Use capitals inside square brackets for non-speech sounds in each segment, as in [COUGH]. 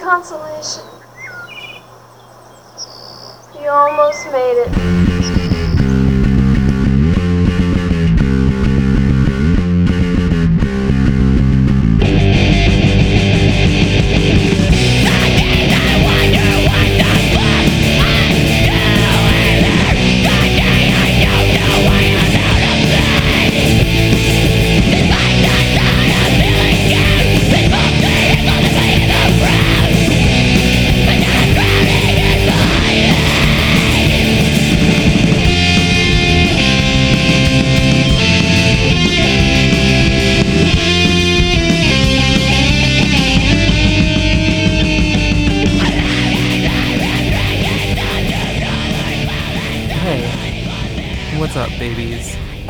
consolation. You almost made it.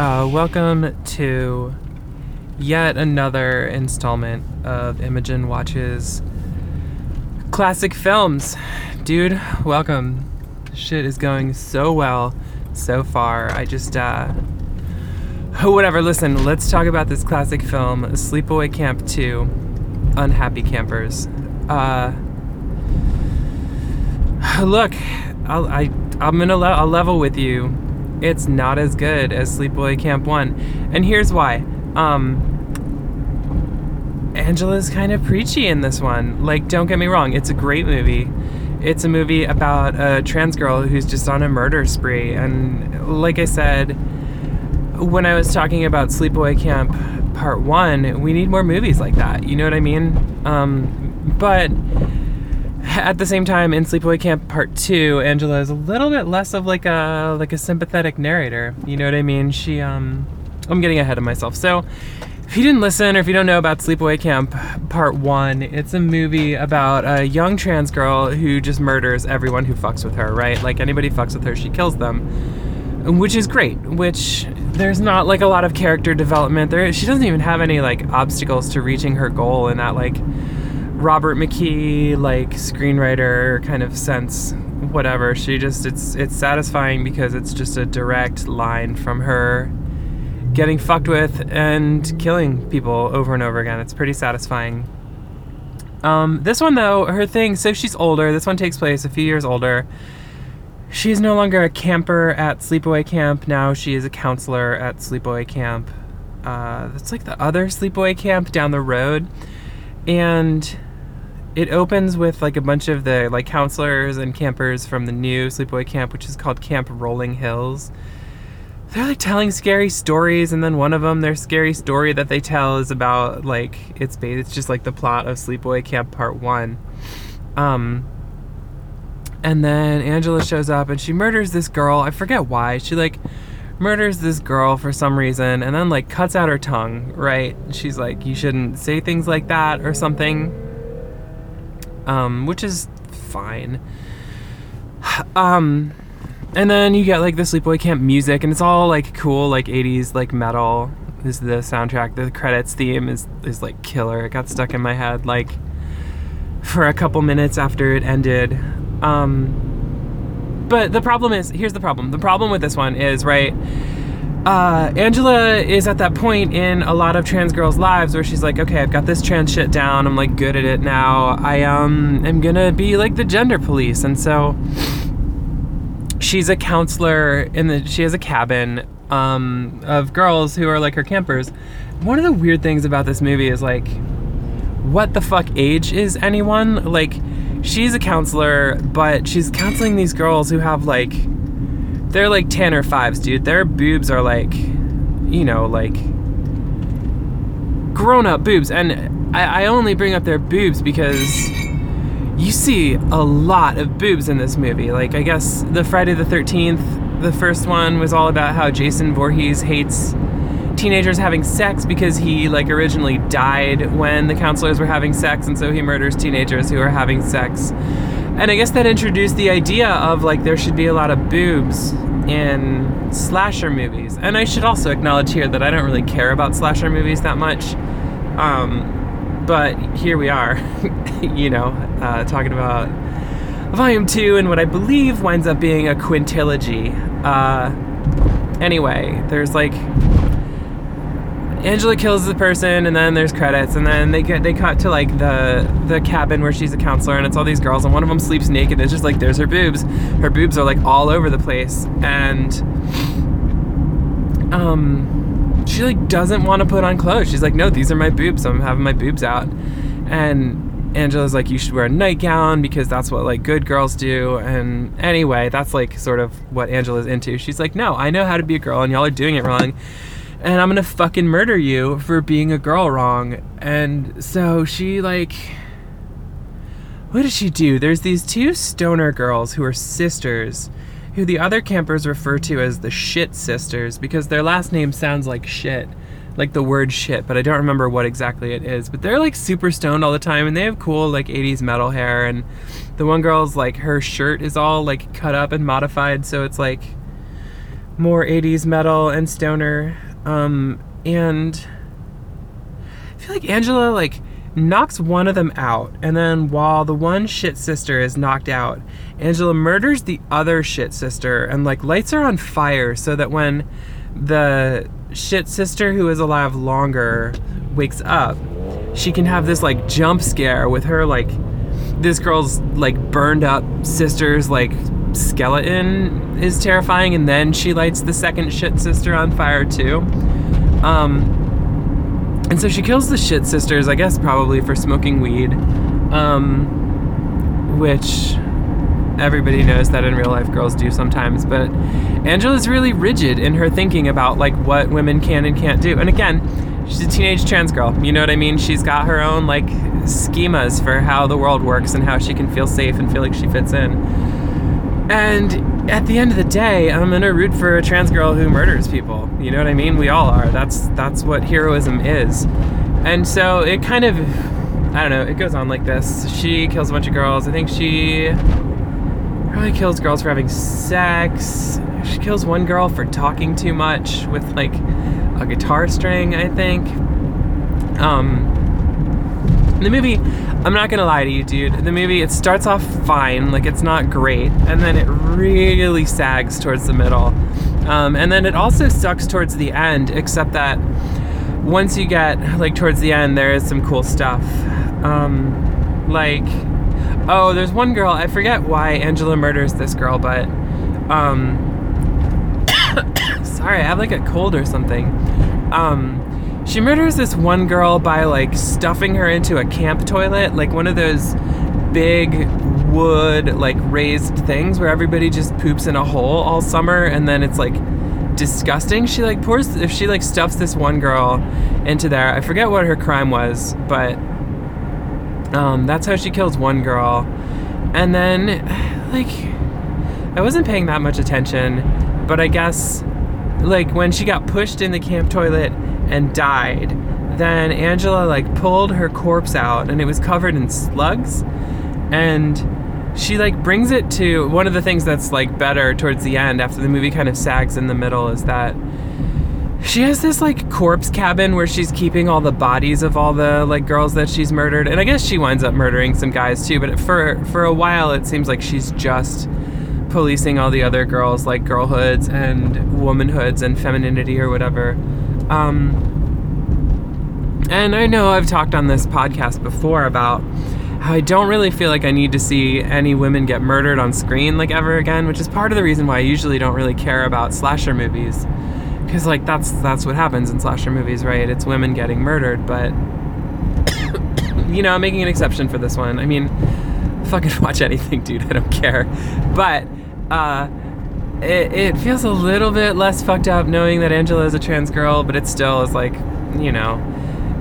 Uh, welcome to yet another installment of Imogen Watches classic films. Dude, welcome. Shit is going so well so far. I just, uh, whatever. Listen, let's talk about this classic film, Sleepaway Camp 2 Unhappy Campers. Uh, look, I'll, I I'm gonna le- I'll level with you. It's not as good as Sleepaway Camp One, and here's why. Um, Angela's kind of preachy in this one. Like, don't get me wrong, it's a great movie. It's a movie about a trans girl who's just on a murder spree, and like I said, when I was talking about Sleepaway Camp Part One, we need more movies like that. You know what I mean? Um, but at the same time in sleepaway camp part two angela is a little bit less of like a like a sympathetic narrator you know what i mean? She um i'm getting ahead of myself. So if you didn't listen or if you don't know about sleepaway camp part one it's a movie about a young trans girl who just murders everyone who fucks with her right? Like anybody fucks with her she kills them which is great which there's not like a lot of character development. There she doesn't even have any like obstacles to reaching her goal in that like Robert McKee like screenwriter kind of sense whatever. She just it's it's satisfying because it's just a direct line from her getting fucked with and killing people over and over again. It's pretty satisfying. Um this one though her thing so she's older. This one takes place a few years older. She's no longer a camper at sleepaway camp. Now she is a counselor at sleepaway camp. Uh that's like the other sleepaway camp down the road. And it opens with like a bunch of the like counselors and campers from the new sleepaway camp which is called camp rolling hills. They're like telling scary stories and then one of them their scary story that they tell is about like it's ba- it's just like the plot of sleepaway camp part one. Um and then angela shows up and she murders this girl. I forget why. She like murders this girl for some reason and then like cuts out her tongue right? She's like you shouldn't say things like that or something um, which is fine. Um, and then you get like the sleepaway camp music, and it's all like cool, like '80s like metal. This is the soundtrack? The credits theme is is like killer. It got stuck in my head like for a couple minutes after it ended. Um, but the problem is, here's the problem. The problem with this one is right uh, Angela is at that point in a lot of trans girls' lives where she's like, okay, I've got this trans shit down. I'm like good at it now. I um am gonna be like the gender police, and so she's a counselor in the. She has a cabin um of girls who are like her campers. One of the weird things about this movie is like, what the fuck age is anyone? Like, she's a counselor, but she's counseling these girls who have like they're like 10 or 5s, dude. Their boobs are like, you know, like grown up boobs. And I, I, only bring up their boobs because you see a lot of boobs in this movie. Like, I guess the Friday the 13th, the first one was all about how Jason Voorhees hates teenagers having sex because he like originally died when the counselors were having sex and so he murders teenagers who are having sex and I guess that introduced the idea of like there should be a lot of boobs in slasher movies. And I should also acknowledge here that I don't really care about slasher movies that much. Um, but here we are, [LAUGHS] you know, uh, talking about Volume 2 and what I believe winds up being a quintilogy. Uh, anyway, there's like Angela kills the person, and then there's credits, and then they get they cut to like the the cabin where she's a counselor, and it's all these girls, and one of them sleeps naked. It's just like there's her boobs. Her boobs are like all over the place, and um, she like doesn't want to put on clothes. She's like, no, these are my boobs. I'm having my boobs out, and Angela's like, you should wear a nightgown because that's what like good girls do. And anyway, that's like sort of what Angela's into. She's like, no, I know how to be a girl, and y'all are doing it wrong and I'm gonna fucking murder you for being a girl wrong. And so she like what does she do? There's these two stoner girls who are sisters, who the other campers refer to as the shit sisters because their last name sounds like shit. Like the word shit, but I don't remember what exactly it is. But they're like super stoned all the time and they have cool like 80s metal hair and the one girl's like her shirt is all like cut up and modified so it's like more 80s metal and stoner um, and I feel like Angela like knocks one of them out, and then while the one shit sister is knocked out, Angela murders the other shit sister and like lights her on fire so that when the shit sister who is alive longer wakes up, she can have this like jump scare with her like this girl's like burned up sister's like skeleton is terrifying, and then she lights the second shit sister on fire too. Um, and so she kills the shit sisters, I guess, probably for smoking weed, um, which everybody knows that in real life girls do sometimes. But Angela's really rigid in her thinking about like what women can and can't do. And again, she's a teenage trans girl. You know what I mean? She's got her own like schemas for how the world works and how she can feel safe and feel like she fits in. And at the end of the day, I'm gonna root for a trans girl who murders people. You know what I mean? We all are. That's that's what heroism is. And so it kind of I don't know, it goes on like this. She kills a bunch of girls. I think she probably kills girls for having sex. She kills one girl for talking too much with like a guitar string, I think. Um the movie, I'm not gonna lie to you, dude. The movie, it starts off fine, like it's not great, and then it really sags towards the middle. Um, and then it also sucks towards the end, except that once you get like towards the end, there is some cool stuff. Um, like, oh, there's one girl. I forget why Angela murders this girl, but um, [COUGHS] sorry, I have like a cold or something. Um, she murders this one girl by like stuffing her into a camp toilet, like one of those big wood like raised things where everybody just poops in a hole all summer and then it's like disgusting. She like pours if she like stuffs this one girl into there. I forget what her crime was, but um, that's how she kills one girl. And then [SIGHS] like I wasn't paying that much attention, but I guess like when she got pushed in the camp toilet and died. Then Angela like pulled her corpse out and it was covered in slugs. And she like brings it to one of the things that's like better towards the end after the movie kind of sags in the middle is that she has this like corpse cabin where she's keeping all the bodies of all the like girls that she's murdered. And i guess she winds up murdering some guys too but for for a while it seems like she's just policing all the other girls like girlhoods and womanhoods and femininity or whatever um, and I know I've talked on this podcast before about how I don't really feel like I need to see any women get murdered on screen like ever again, which is part of the reason why I usually don't really care about slasher movies. Cuz like that's that's what happens in slasher movies, right? It's women getting murdered, but [COUGHS] you know, I'm making an exception for this one. I mean, fucking [LAUGHS] watch anything, dude. I don't care. But uh it, it feels a little bit less fucked up knowing that Angela is a trans girl, but it still is like, you know,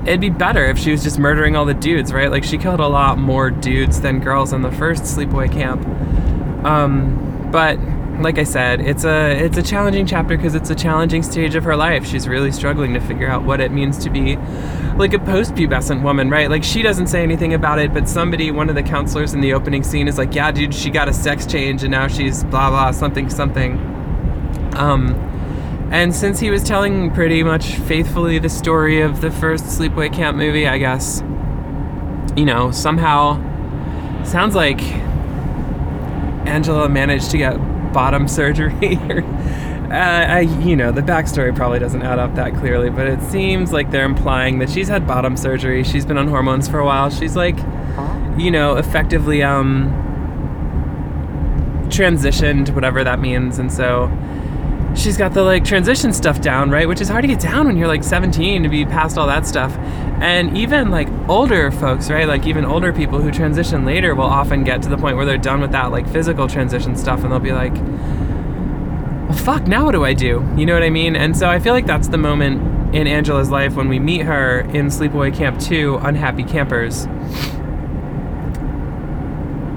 it'd be better if she was just murdering all the dudes, right? Like she killed a lot more dudes than girls in the first sleepaway camp. Um, but like I said, it's a it's a challenging chapter because it's a challenging stage of her life. She's really struggling to figure out what it means to be like a post-pubescent woman, right? Like she doesn't say anything about it, but somebody, one of the counselors in the opening scene, is like, "Yeah, dude, she got a sex change and now she's blah blah something something." Um, and since he was telling pretty much faithfully the story of the first sleepaway camp movie, I guess, you know, somehow sounds like Angela managed to get bottom [LAUGHS] surgery uh, I, you know, the backstory probably doesn't add up that clearly, but it seems like they're implying that she's had bottom surgery. She's been on hormones for a while. She's like, you know, effectively um, transitioned, whatever that means, and so she's got the like transition stuff down, right? Which is hard to get down when you're like 17 to be past all that stuff. And even like older folks, right? Like even older people who transition later will often get to the point where they're done with that like physical transition stuff and they'll be like, well, fuck, now what do I do? You know what I mean? And so I feel like that's the moment in Angela's life when we meet her in Sleepaway Camp 2, Unhappy Campers.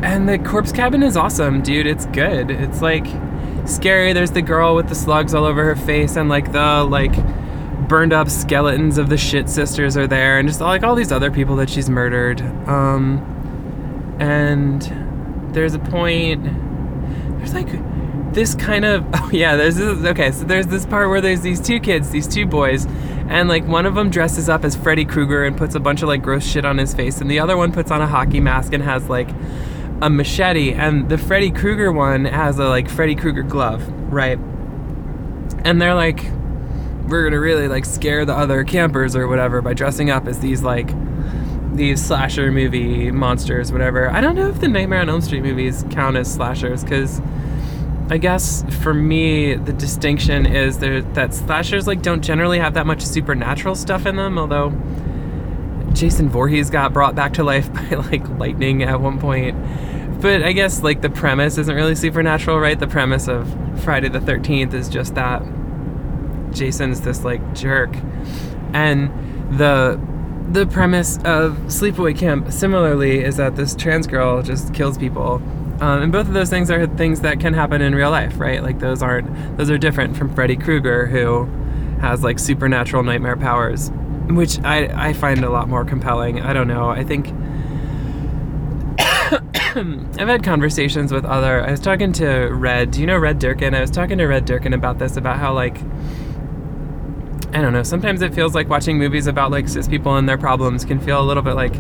And the corpse cabin is awesome, dude. It's good. It's like scary. There's the girl with the slugs all over her face, and like the like burned up skeletons of the shit sisters are there, and just like all these other people that she's murdered. Um, and there's a point. There's like this kind of [LAUGHS] oh yeah. There's this okay. So there's this part where there's these two kids, these two boys, and like one of them dresses up as Freddy Krueger and puts a bunch of like gross shit on his face, and the other one puts on a hockey mask and has like a machete, and the Freddy Krueger one has a like Freddy Krueger glove, right? And they're like, we're gonna really like scare the other campers or whatever by dressing up as these like these slasher movie monsters, whatever. I don't know if the Nightmare on Elm Street movies count as slashers because I guess for me the distinction is that slashers like don't generally have that much supernatural stuff in them, although Jason Voorhees got brought back to life [LAUGHS] by like lightning at one point. But I guess like the premise isn't really supernatural, right? The premise of Friday the 13th is just that Jason's this like jerk. And the the premise of Sleepaway Camp similarly is that this trans girl just kills people. Um, and both of those things are things that can happen in real life, right? Like those aren't those are different from Freddy Krueger who has like supernatural nightmare powers which I, I find a lot more compelling. I don't know. I think [COUGHS] I've had conversations with other. I was talking to Red. Do you know Red Durkin? I was talking to Red Durkin about this, about how like I don't know. Sometimes it feels like watching movies about like cis people and their problems can feel a little bit like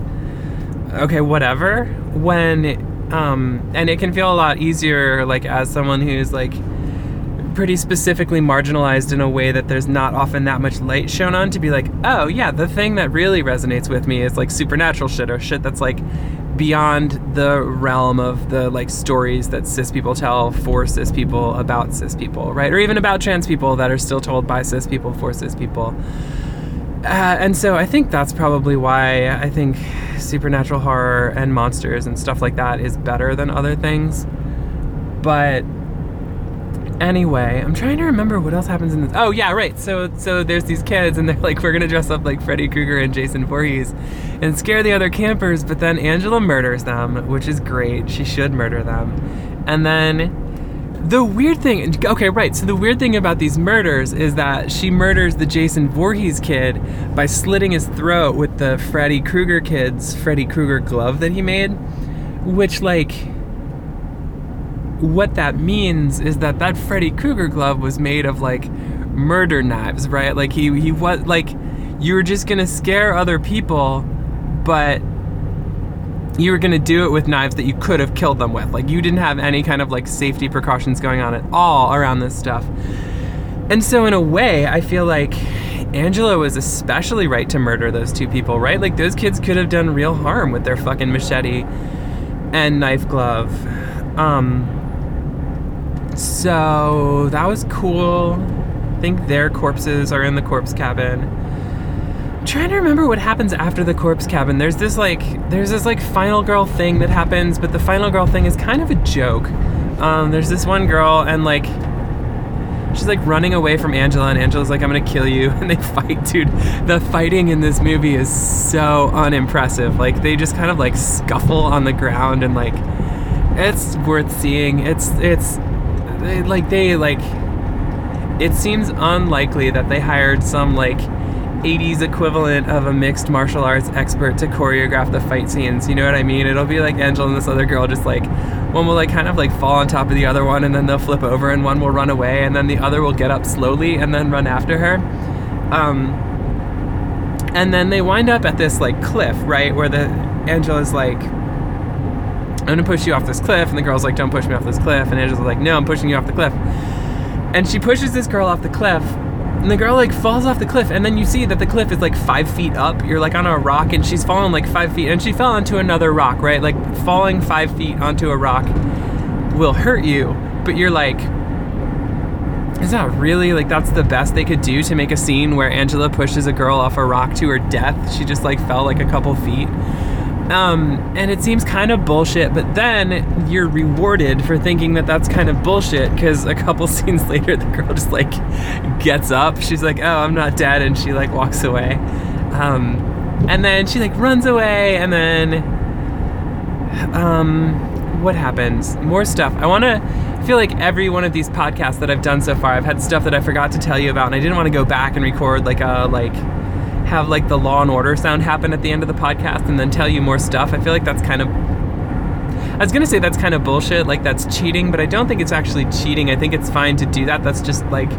okay, whatever. When um, and it can feel a lot easier like as someone who's like pretty specifically marginalized in a way that there's not often that much light shown on to be like, oh yeah, the thing that really resonates with me is like supernatural shit or shit that's like beyond the realm of the like stories that cis people tell for cis people about cis people, right? Or even about trans people that are still told by cis people for cis people. Uh, and so I think that's probably why I think supernatural horror and monsters and stuff like that is better than other things. But Anyway, I'm trying to remember what else happens in this. Oh yeah, right. So so there's these kids and they're like, we're gonna dress up like Freddy Krueger and Jason Voorhees, and scare the other campers. But then Angela murders them, which is great. She should murder them. And then the weird thing. Okay, right. So the weird thing about these murders is that she murders the Jason Voorhees kid by slitting his throat with the Freddy Krueger kid's Freddy Krueger glove that he made, which like what that means is that that Freddy Krueger glove was made of like murder knives, right? Like he he was like you were just gonna scare other people, but you were gonna do it with knives that you could have killed them with. Like you didn't have any kind of like safety precautions going on at all around this stuff. And so in a way, I feel like Angela was especially right to murder those two people, right? Like those kids could have done real harm with their fucking machete and knife glove. Um, so that was cool. I think their corpses are in the corpse cabin. I'm trying to remember what happens after the corpse cabin. There's this like there's this like final girl thing that happens, but the final girl thing is kind of a joke. Um, there's this one girl and like she's like running away from Angela, and Angela's like, I'm gonna kill you. [LAUGHS] And they fight, dude. The fighting in this movie is so unimpressive. Like, they just kind of like scuffle on the ground, and like, it's worth seeing. It's, it's, they, like they like it seems unlikely that they hired some like 80s equivalent of a mixed martial arts expert to choreograph the fight scenes. You know what I mean? It'll be like Angel and this other girl just like one will like kind of like fall on top of the other one and then they'll flip over and one will run away and then the other will get up slowly and then run after her. Um and then they wind up at this like cliff, right? Where the Angel is like I'm gonna push you off this cliff. And the girl's like, don't push me off this cliff. And Angela's like, no, I'm pushing you off the cliff. and she pushes this girl off the cliff. And the girl like falls off the cliff. And then you see that the cliff is like five feet up. You're like on a rock. And she's fallen like five feet. And she fell onto another rock right? Like falling five feet onto a rock will hurt you. But you're like is that really like that's the best they could do to make a scene where angela pushes a girl off a rock to her death? She just like fell like a couple feet um, and it seems kind of bullshit, but then you're rewarded for thinking that that's kind of bullshit because a couple [LAUGHS] scenes later, the girl just like gets up. She's like, "Oh, I'm not dead," and she like walks away. Um, and then she like runs away, and then um, what happens? More stuff. I want to feel like every one of these podcasts that I've done so far, I've had stuff that I forgot to tell you about, and I didn't want to go back and record like a like have like the law and order sound happen at the end of the podcast and then tell you more stuff. I feel like that's kind of I was gonna say that's kind of bullshit, like that's cheating, but I don't think it's actually cheating. I think it's fine to do that. That's just like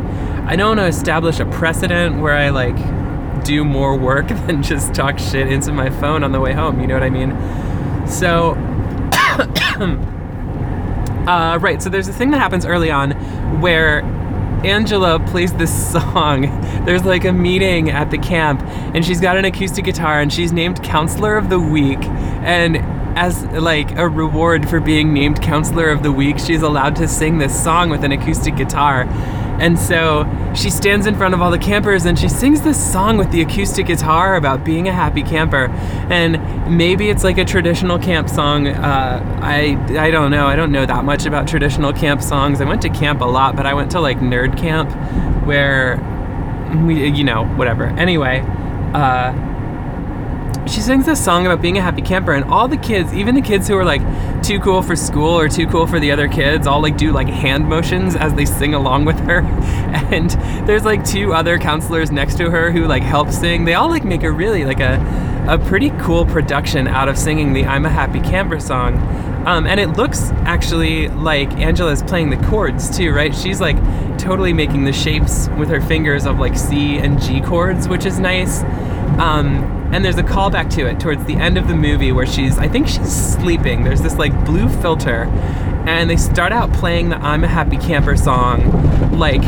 I don't want to establish a precedent where I like do more work [LAUGHS] than just talk shit into my phone on the way home. You know what I mean? So, [COUGHS] [COUGHS] uh, right. So there's a thing that happens early on where Angela plays this song. [LAUGHS] There's like a meeting at the camp, and she's got an acoustic guitar, and she's named Counselor of the Week. And as like a reward for being named Counselor of the Week, she's allowed to sing this song with an acoustic guitar. And so she stands in front of all the campers and she sings this song with the acoustic guitar about being a happy camper. And maybe it's like a traditional camp song. Uh, I I don't know. I don't know that much about traditional camp songs. I went to camp a lot, but I went to like nerd camp where we you know whatever. Anyway. Uh, she sings this song about being a happy camper and all the kids even the kids who are like too cool for school or too cool for the other kids all like do like hand motions as they sing along with her [LAUGHS] and there's like two other counselors next to her who like help sing they all like make a really like a a pretty cool production out of singing the i'm a happy camper song um, and it looks actually like Angela's playing the chords too, right? She's like totally making the shapes with her fingers of like C and G chords, which is nice. Um, and there's a callback to it towards the end of the movie where she's, I think she's sleeping. There's this like blue filter, and they start out playing the I'm a Happy Camper song. Like,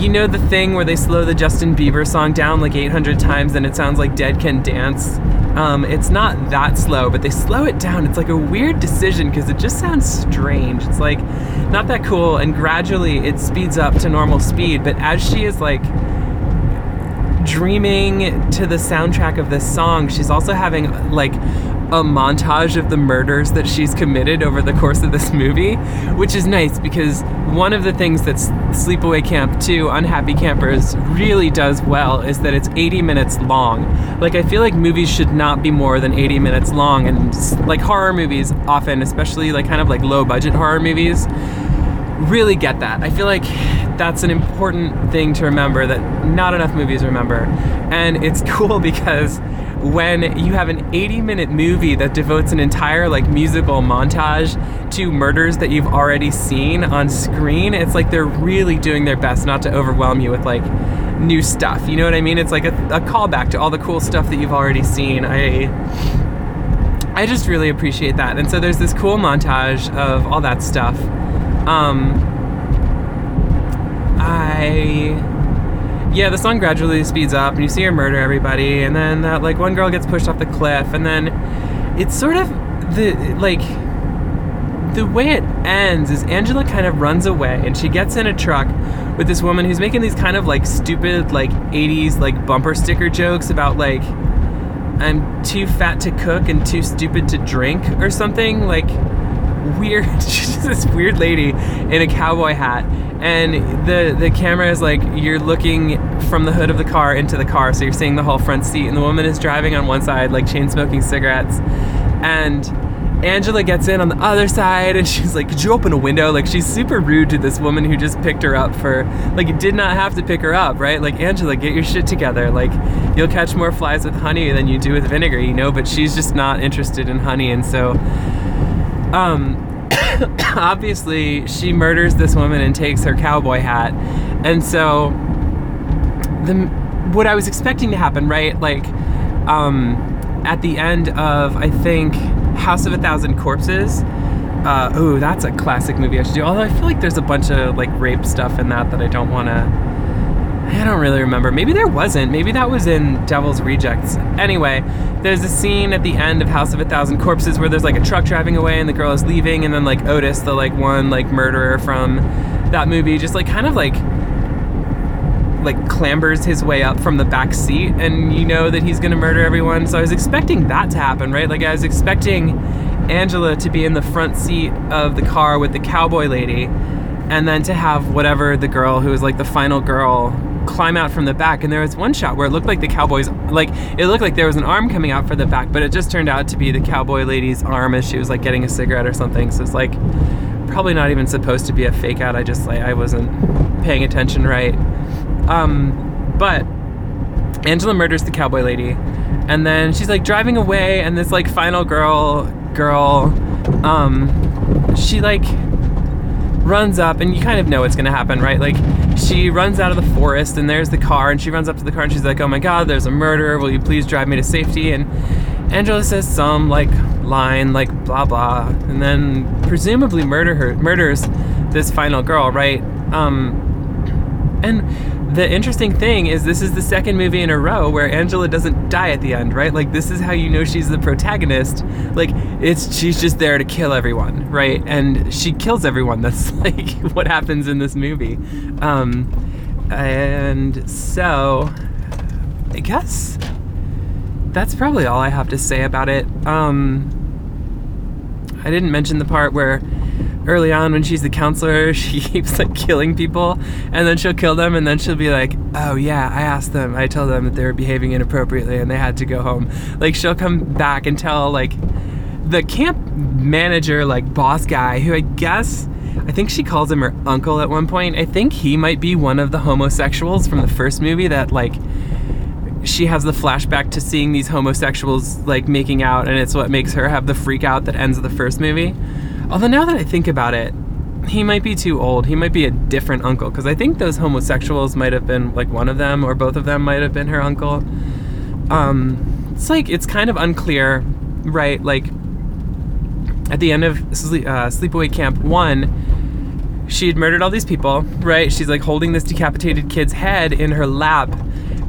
you know, the thing where they slow the Justin Bieber song down like 800 times and it sounds like Dead Can Dance? Um, it's not that slow, but they slow it down. It's like a weird decision because it just sounds strange. It's like not that cool, and gradually it speeds up to normal speed. But as she is like dreaming to the soundtrack of this song, she's also having like a montage of the murders that she's committed over the course of this movie, which is nice because one of the things that Sleepaway Camp 2 Unhappy Campers really does well is that it's 80 minutes long. Like, I feel like movies should not be more than 80 minutes long, and like horror movies often, especially like kind of like low budget horror movies, really get that. I feel like that's an important thing to remember that not enough movies remember. And it's [LAUGHS] cool because when you have an 80 minute movie that devotes an entire like musical montage to murders that you've already seen on screen, it's like they're really doing their best not to overwhelm you with like new stuff. You know what I mean? It's like a, a callback to all the cool stuff that you've already seen. I I just really appreciate that. And so there's this cool montage of all that stuff. Um, I yeah, the song gradually speeds up, and you see her murder everybody, and then that like one girl gets pushed off the cliff, and then it's sort of the like the way it ends is Angela kind of runs away, and she gets in a truck with this woman who's making these kind of like stupid like 80s like bumper sticker jokes about like I'm too fat to cook and too stupid to drink or something like weird [LAUGHS] she's this weird lady in a cowboy hat and the the camera is like you're looking from the hood of the car into the car so you're seeing the whole front seat and the woman is driving on one side like chain smoking cigarettes and Angela gets in on the other side and [LAUGHS] she's like, Could you open a window? Like, she's super rude to this woman who just picked her up for, like, you did not have to pick her up, right? Like, Angela, get your shit together. Like, you'll catch more flies with honey than you do with vinegar, you know? But she's just not interested in honey. And so, um, [COUGHS] obviously, she murders this woman and takes her cowboy hat. And so, the what I was expecting to happen, right? Like, um, at the end of I think House of a Thousand Corpses, Uh, ooh, that's a classic movie I should do. Although I feel like there's a bunch of like rape stuff in that that I don't want to. I don't really remember. Maybe there wasn't. Maybe that was in Devil's Rejects. Anyway, there's a scene at the end of House of a Thousand Corpses where there's like a truck driving away and the girl is leaving, and then like Otis, the like one like murderer from that movie, just like kind of like like clambers his way up from the back seat and you know that he's going to murder everyone so i was expecting that to happen right like i was expecting angela to be in the front seat of the car with the cowboy lady and then to have whatever the girl who was like the final girl climb out from the back and there was one shot where it looked like the cowboy's like it looked like there was an arm coming out for the back but it just turned out to be the cowboy lady's arm as she was like getting a cigarette or something so it's like probably not even supposed to be a fake out i just like i wasn't paying attention right. Um, but Angela murders the cowboy lady, and then she's like driving away, and this like final girl, girl, um, she like runs up, and you kind of know what's gonna happen, right? Like she runs out of the forest, and there's the car, and she runs up to the car, and she's like, "Oh my God, there's a murderer! Will you please drive me to safety?" And Angela says some like line, like blah blah, and then presumably murder her, murders this final girl, right? Um, and the interesting thing is this is the second movie in a row where Angela doesn't die at the end, right? Like this is how you know she's the protagonist. Like it's she's just there to kill everyone, right? And she kills everyone. [LAUGHS] That's like what happens in this movie. Um, and so I guess that's probably all I have to say about it. Um, I didn't mention the part where early on when she's the counselor, [LAUGHS] she keeps like killing people and then she'll kill them and then she'll be like, "Oh yeah, I asked them. I told them that they were behaving inappropriately and they had to go home." Like she'll come back and tell like the camp manager like boss guy who I guess I think she calls him her uncle at one point. I think he might be one of the homosexuals from the first movie that like she has the flashback to seeing these homosexuals like making out and it's what makes her have the freak out that ends the first movie. Although now that I think about it, he might be too old. He might be a different uncle because I think those homosexuals might have been like one of them or both of them might have been her uncle. Um, it's like it's kind of unclear, right? Like at the end of Sleep, uh, Sleepaway Camp one, she had murdered all these people, right? She's like holding this decapitated kid's head in her lap,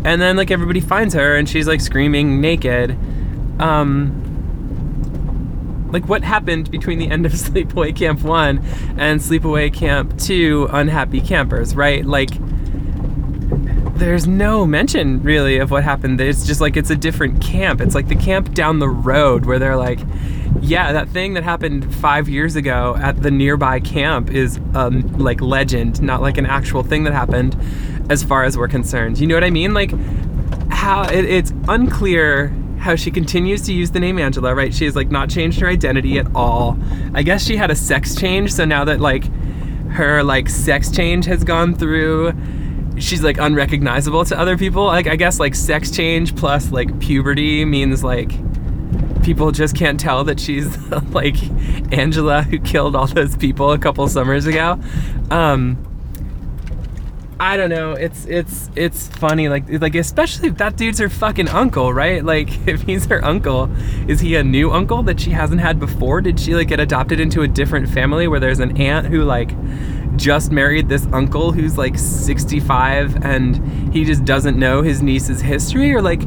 and then like everybody finds her and she's like screaming naked. Um, like what happened between the end of [LAUGHS] Sleepaway Camp 1 and Sleepaway Camp 2 Unhappy Campers, right? Like there's no mention really of what happened. It's just like it's a different camp. It's like the camp down the road where they're like, yeah, that thing that happened five years ago at the nearby camp is um, like legend, not like an actual thing that happened, as far as we're concerned. You know what I mean? Like how it, it's unclear how she continues to use the name Angela, right? She has like not changed her identity at all. I guess she had a sex change, so now that like her like sex change has gone through, she's like unrecognizable to other people. Like I guess like sex change plus like puberty means like people just can't tell that she's [LAUGHS] like Angela who killed all those people a couple summers ago. Um I don't know. It's it's it's funny, like like especially if that dude's her fucking uncle, right? [LAUGHS] Like if he's her uncle, is he a new uncle that she hasn't had before? Did she like get adopted into a different family where there's an aunt who like just married this uncle who's like 65 and he just doesn't know his niece's history or like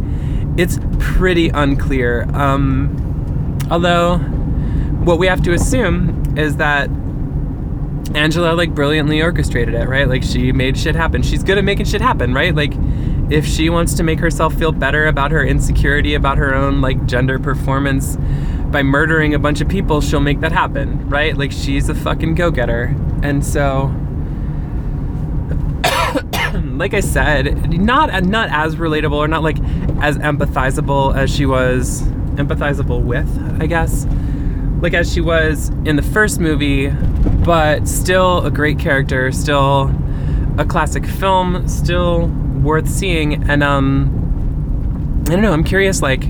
it's pretty unclear. Um although what we have to assume is that Angela like brilliantly orchestrated it, right? Like she made shit happen. She's good at making shit happen, right? Like if she wants to make herself feel better about her insecurity about her own like gender performance by murdering a bunch of people, she'll make that happen, right? Like she's a fucking go-getter. And so [COUGHS] like I said, not not as relatable or not like as empathizable as she was empathizable with, I guess like as she was in the first movie, but still a great character, still a classic film, still worth seeing. And um, I don't know. I'm curious, like,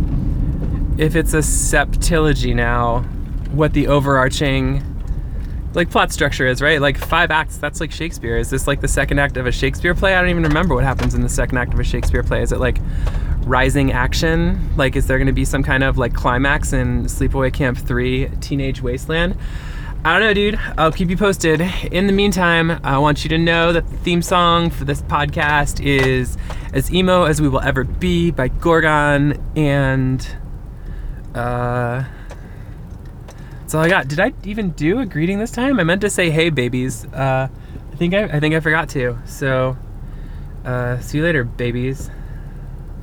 if it's a septilogy now, what the overarching like plot structure is, right? Like five acts, that's like Shakespeare. Is this like the second act of a Shakespeare play? I don't even remember what happens in the second act of a Shakespeare play. Is it like rising action? Like, is there going to be some kind of like climax in Sleepaway Camp 3 Teenage Wasteland? I don't know, dude. I'll keep you posted. In the meantime, I want you to know that the theme song for this podcast is As Emo as We Will Ever Be by Gorgon. And, uh, that's all I got. Did I even do a greeting this time? I meant to say, hey, babies. Uh, I think I, I think I forgot to. So, uh, see you later, babies.